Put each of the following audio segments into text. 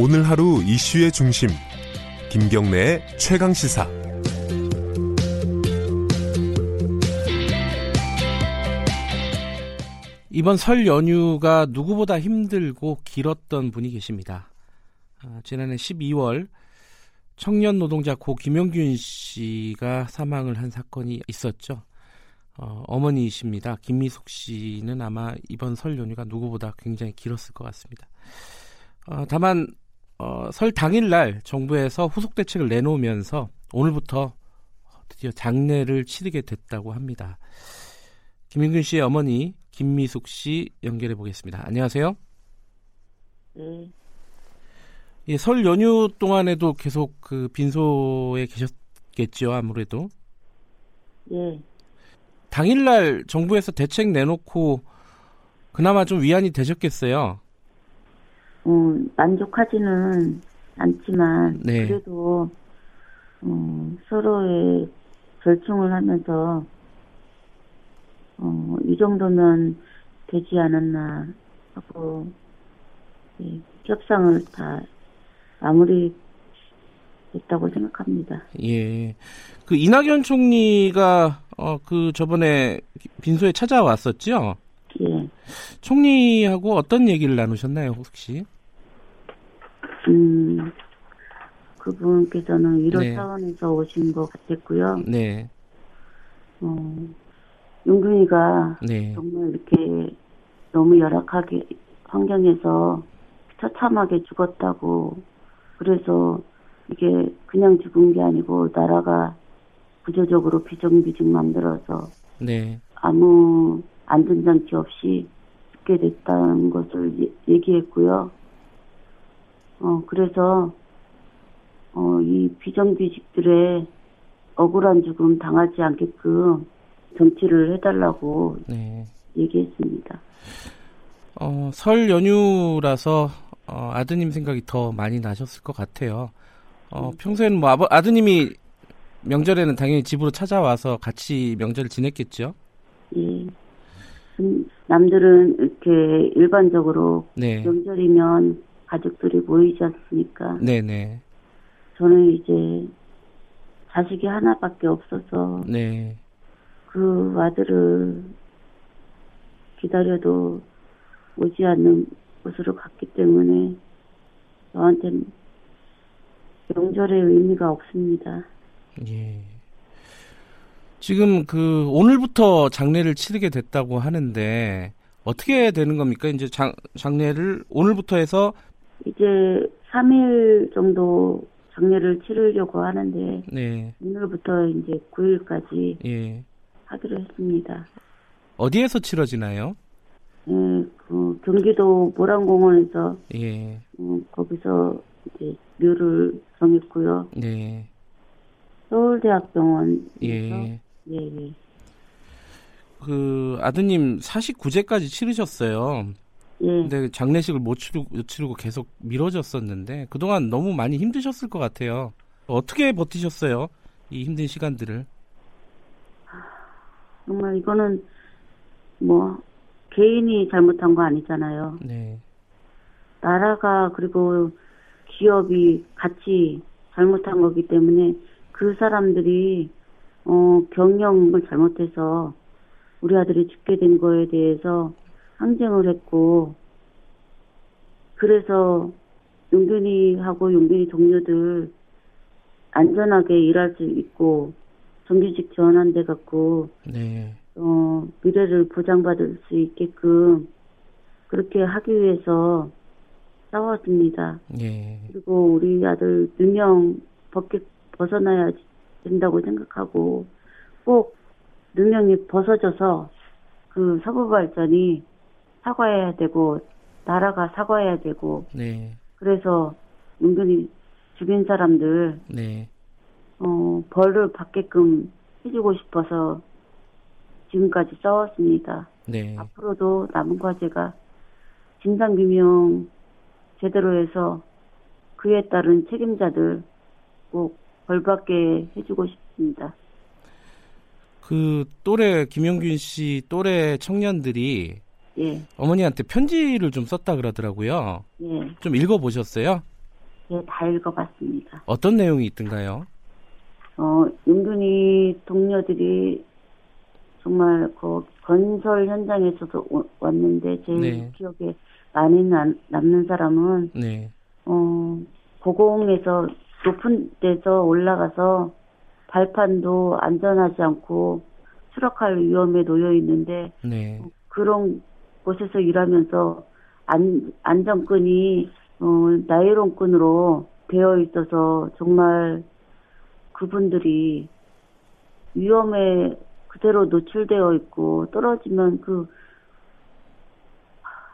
오늘 하루 이슈의 중심 김경래의 최강 시사 이번 설 연휴가 누구보다 힘들고 길었던 분이 계십니다. 아, 지난해 12월 청년 노동자 고 김영균 씨가 사망을 한 사건이 있었죠. 어, 어머니이십니다. 김미숙 씨는 아마 이번 설 연휴가 누구보다 굉장히 길었을 것 같습니다. 어, 다만 어, 설 당일날 정부에서 후속 대책을 내놓으면서 오늘부터 드디어 장례를 치르게 됐다고 합니다. 김민균 씨의 어머니 김미숙 씨 연결해 보겠습니다. 안녕하세요. 네. 예, 설 연휴 동안에도 계속 그 빈소에 계셨겠죠, 아무래도. 예. 당일날 정부에서 대책 내놓고 그나마 좀 위안이 되셨겠어요. 어, 만족하지는 않지만 네. 그래도 어, 서로의 절충을 하면서 어, 이 정도면 되지 않았나 하고 예, 협상을 다 마무리 됐다고 생각합니다. 예. 그 이낙연 총리가 어 그 저번에 빈소에 찾아왔었죠. 예. 총리하고 어떤 얘기를 나누셨나요, 혹시? 음, 그분께서는 위로 네. 차원에서 오신 것 같았고요. 네. 어, 용균이가 네. 정말 이렇게 너무 열악하게 환경에서 처참하게 죽었다고 그래서 이게 그냥 죽은 게 아니고 나라가 구조적으로 비정규직 만들어서 네. 아무 안전장치 없이 죽게 됐다는 것을 예- 얘기했고요. 어 그래서 어 이 비정규직들의 억울한 죽음 당하지 않게끔 정치를 해달라고 네. 얘기했습니다. 어, 설 연휴라서 어, 아드님 생각이 더 많이 나셨을 것 같아요. 어, 평소에는 뭐 아버, 아드님이 명절에는 당연히 집으로 찾아와서 같이 명절을 지냈겠죠. 예. 음, 남들은 이렇게 일반적으로 네. 명절이면 가족들이 모이지 않습니까? 네, 네. 저는 이제 자식이 하나밖에 없어서 네. 그 아들을 기다려도 오지 않는 곳으로 갔기 때문에 저한테는 명절의 의미가 없습니다. 예. 지금 그 오늘부터 장례를 치르게 됐다고 하는데 어떻게 되는 겁니까? 이제 장, 장례를 오늘부터 해서 이제 3일 정도 장례를 치르려고 하는데 네. 오늘부터 이제 9일까지 예. 하기로 했습니다. 어디에서 치러지나요? 예, 그 경기도 모란공원에서 예. 어, 거기서 이제 묘를 정했고요. 네. 서울대학병원 예. 예, 예. 그 아드님 49제까지 치르셨어요. 예. 근데 장례식을 못 치르고, 못 치르고 계속 미뤄졌었는데 그동안 너무 많이 힘드셨을 것 같아요. 어떻게 버티셨어요? 이 힘든 시간들을. 정말 이거는 뭐 개인이 잘못한 거 아니잖아요. 네. 나라가 그리고 기업이 같이 잘못한 거기 때문에 그 사람들이 어 경영을 잘못해서 우리 아들이 죽게 된 거에 대해서 항쟁을 했고 그래서 용균이하고 용균이 동료들 안전하게 일할 수 있고 정규직 지원한 데 갖고 네. 어, 미래를 보장받을 수 있게끔 그렇게 하기 위해서 싸웠습니다. 예. 그리고 우리 아들 누명 벗게 벗어나야 된다고 생각하고 꼭 누명이 벗어져서 그 서부 발전이 사과해야 되고 나라가 사과해야 되고 네. 그래서 은근히 죽인 사람들 네. 어, 벌을 받게끔 해주고 싶어서 지금까지 싸웠습니다. 네. 앞으로도 남은 과제가 진상규명 제대로 해서 그에 따른 책임자들 꼭 벌받게 해주고 싶습니다. 그 또래 김영균 씨 또래 청년들이 예, 어머니한테 편지를 좀 썼다 그러더라고요. 예. 좀 읽어 보셨어요? 예, 다 읽어봤습니다. 어떤 내용이 있던가요? 어, 은근히 동료들이 정말 그 건설 현장에서도 오- 왔는데 제 네. 기억에 많이 남, 남는 사람은 네. 어, 고공에서 높은 데서 올라가서 발판도 안전하지 않고 추락할 위험에 놓여 있는데 네. 그런 곳에서 일하면서 안, 안전끈이 어, 나이론끈으로 되어 있어서 정말 그분들이 위험에 그대로 노출되어 있고 떨어지면 그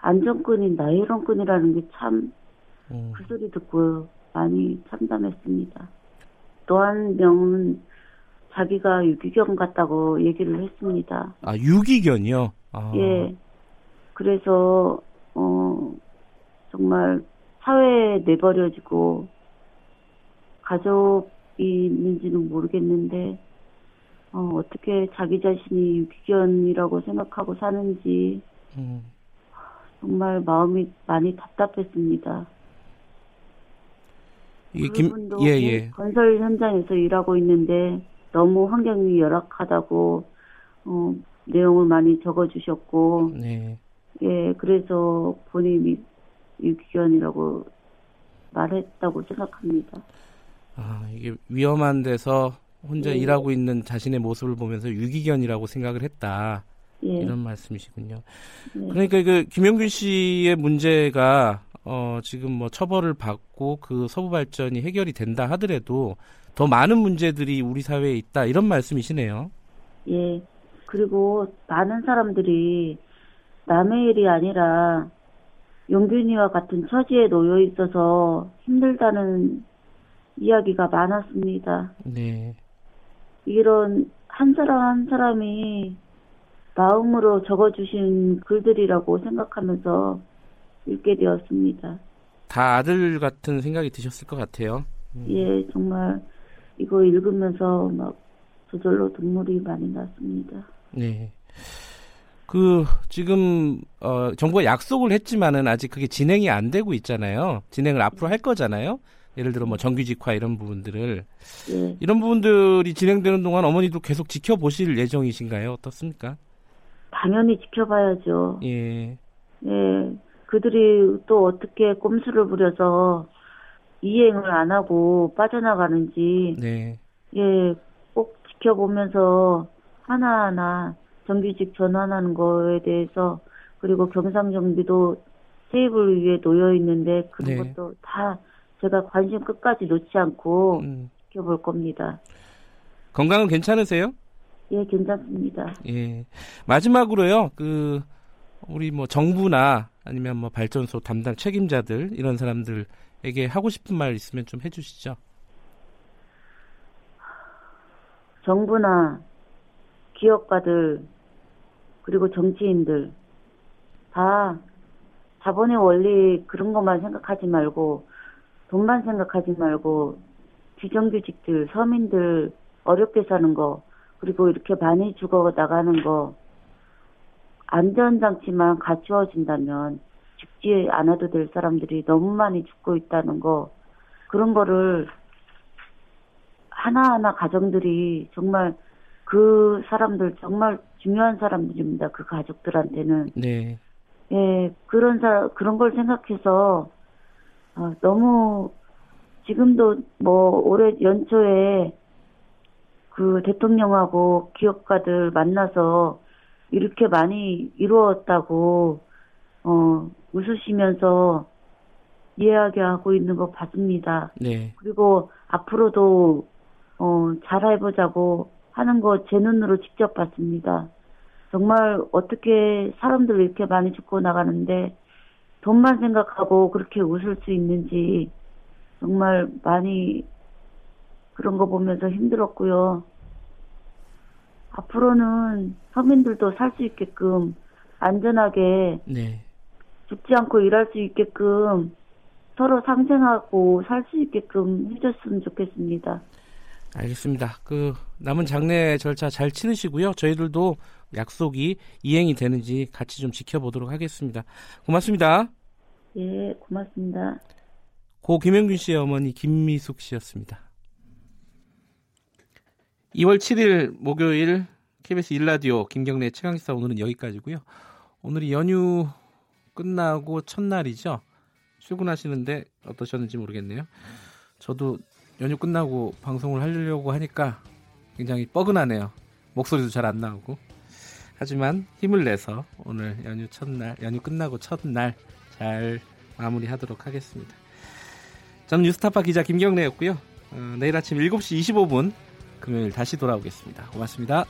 안전끈이 나이론끈이라는 게 참그 음, 소리 듣고 많이 참담했습니다. 또한 명은 자기가 유기견 같다고 얘기를 했습니다. 아, 유기견이요? 아, 예. 그래서, 어, 정말 사회에 내버려지고, 가족이 있는지는 모르겠는데, 어, 어떻게 자기 자신이 유기견이라고 생각하고 사는지, 음, 정말 마음이 많이 답답했습니다. 이게 김, 그분도 예, 예. 건설 현장에서 일하고 있는데 너무 환경이 열악하다고 어, 내용을 많이 적어주셨고 네. 예 그래서 본인이 유기견이라고 말했다고 생각합니다. 아, 이게 위험한 데서 혼자 예. 일하고 있는 자신의 모습을 보면서 유기견이라고 생각을 했다. 예, 이런 말씀이시군요. 네. 그러니까 그 김영균 씨의 문제가 어 지금 뭐 처벌을 받고 그 서부 발전이 해결이 된다 하더라도 더 많은 문제들이 우리 사회에 있다 이런 말씀이시네요. 예 그리고 많은 사람들이 남의 일이 아니라 용균이와 같은 처지에 놓여 있어서 힘들다는 이야기가 많았습니다. 네. 이런 한 사람 한 사람이 마음으로 적어주신 글들이라고 생각하면서 읽게 되었습니다. 다 아들 같은 생각이 드셨을 것 같아요. 음. 예, 정말 이거 읽으면서 막 저절로 눈물이 많이 났습니다. 네. 그 지금 어 정부가 약속을 했지만은 아직 그게 진행이 안 되고 있잖아요. 진행을 앞으로 할 거잖아요. 예를 들어 뭐 정규직화 이런 부분들을 예, 이런 부분들이 진행되는 동안 어머니도 계속 지켜보실 예정이신가요? 어떻습니까? 당연히 지켜봐야죠. 예. 예, 그들이 또 어떻게 꼼수를 부려서 이행을 안 하고 빠져나가는지 네. 예, 꼭 지켜보면서 하나하나 정규직 전환하는 거에 대해서 그리고 경상정비도 세입을 위해 놓여 있는데 그런 네. 것도 다 제가 관심 끝까지 놓지 않고 음. 지켜볼 겁니다. 건강은 괜찮으세요? 예, 괜찮습니다. 예. 마지막으로요. 그 우리 뭐 정부나 아니면 뭐 발전소 담당 책임자들 이런 사람들에게 하고 싶은 말 있으면 좀 해주시죠. 정부나 기업가들 그리고 정치인들 다 자본의 원리 그런 것만 생각하지 말고 돈만 생각하지 말고 비정규직들 서민들 어렵게 사는 거 그리고 이렇게 많이 죽어 나가는 거 안전장치만 갖추어진다면 죽지 않아도 될 사람들이 너무 많이 죽고 있다는 거 그런 거를 하나하나 가정들이 정말 그 사람들 정말 중요한 사람들입니다. 그 가족들한테는 네. 예 그런 사 그런 걸 생각해서 아, 너무 지금도 뭐 올해 연초에 그 대통령하고 기업가들 만나서 이렇게 많이 이루었다고 어 웃으시면서 이야기하고 있는 거 봤습니다. 네. 그리고 앞으로도 어, 잘해보자고 하는 거 제 눈으로 직접 봤습니다. 정말 어떻게 사람들 이렇게 많이 죽고 나가는데 돈만 생각하고 그렇게 웃을 수 있는지 정말 많이 그런 거 보면서 힘들었고요. 앞으로는 서민들도 살 수 있게끔 안전하게 네. 죽지 않고 일할 수 있게끔 서로 상생하고 살 수 있게끔 해줬으면 좋겠습니다. 알겠습니다. 그 남은 장례 절차 잘 치르시고요. 저희들도 약속이 이행이 되는지 같이 좀 지켜보도록 하겠습니다. 고맙습니다. 예, 고맙습니다. 고 김영균 씨의 어머니 김미숙 씨였습니다. 2월 7일 목요일 KBS 일라디오 김경래 최강시사 오늘은 여기까지고요. 오늘이 연휴 끝나고 첫날이죠. 출근하시는데 어떠셨는지 모르겠네요. 저도 연휴 끝나고 방송을 하려고 하니까 굉장히 뻐근하네요. 목소리도 잘 안 나오고. 하지만 힘을 내서 오늘 연휴 첫날, 연휴 끝나고 첫날 잘 마무리하도록 하겠습니다. 저는 뉴스타파 기자 김경래였고요. 어, 내일 아침 7시 25분 금요일 다시 돌아오겠습니다. 고맙습니다.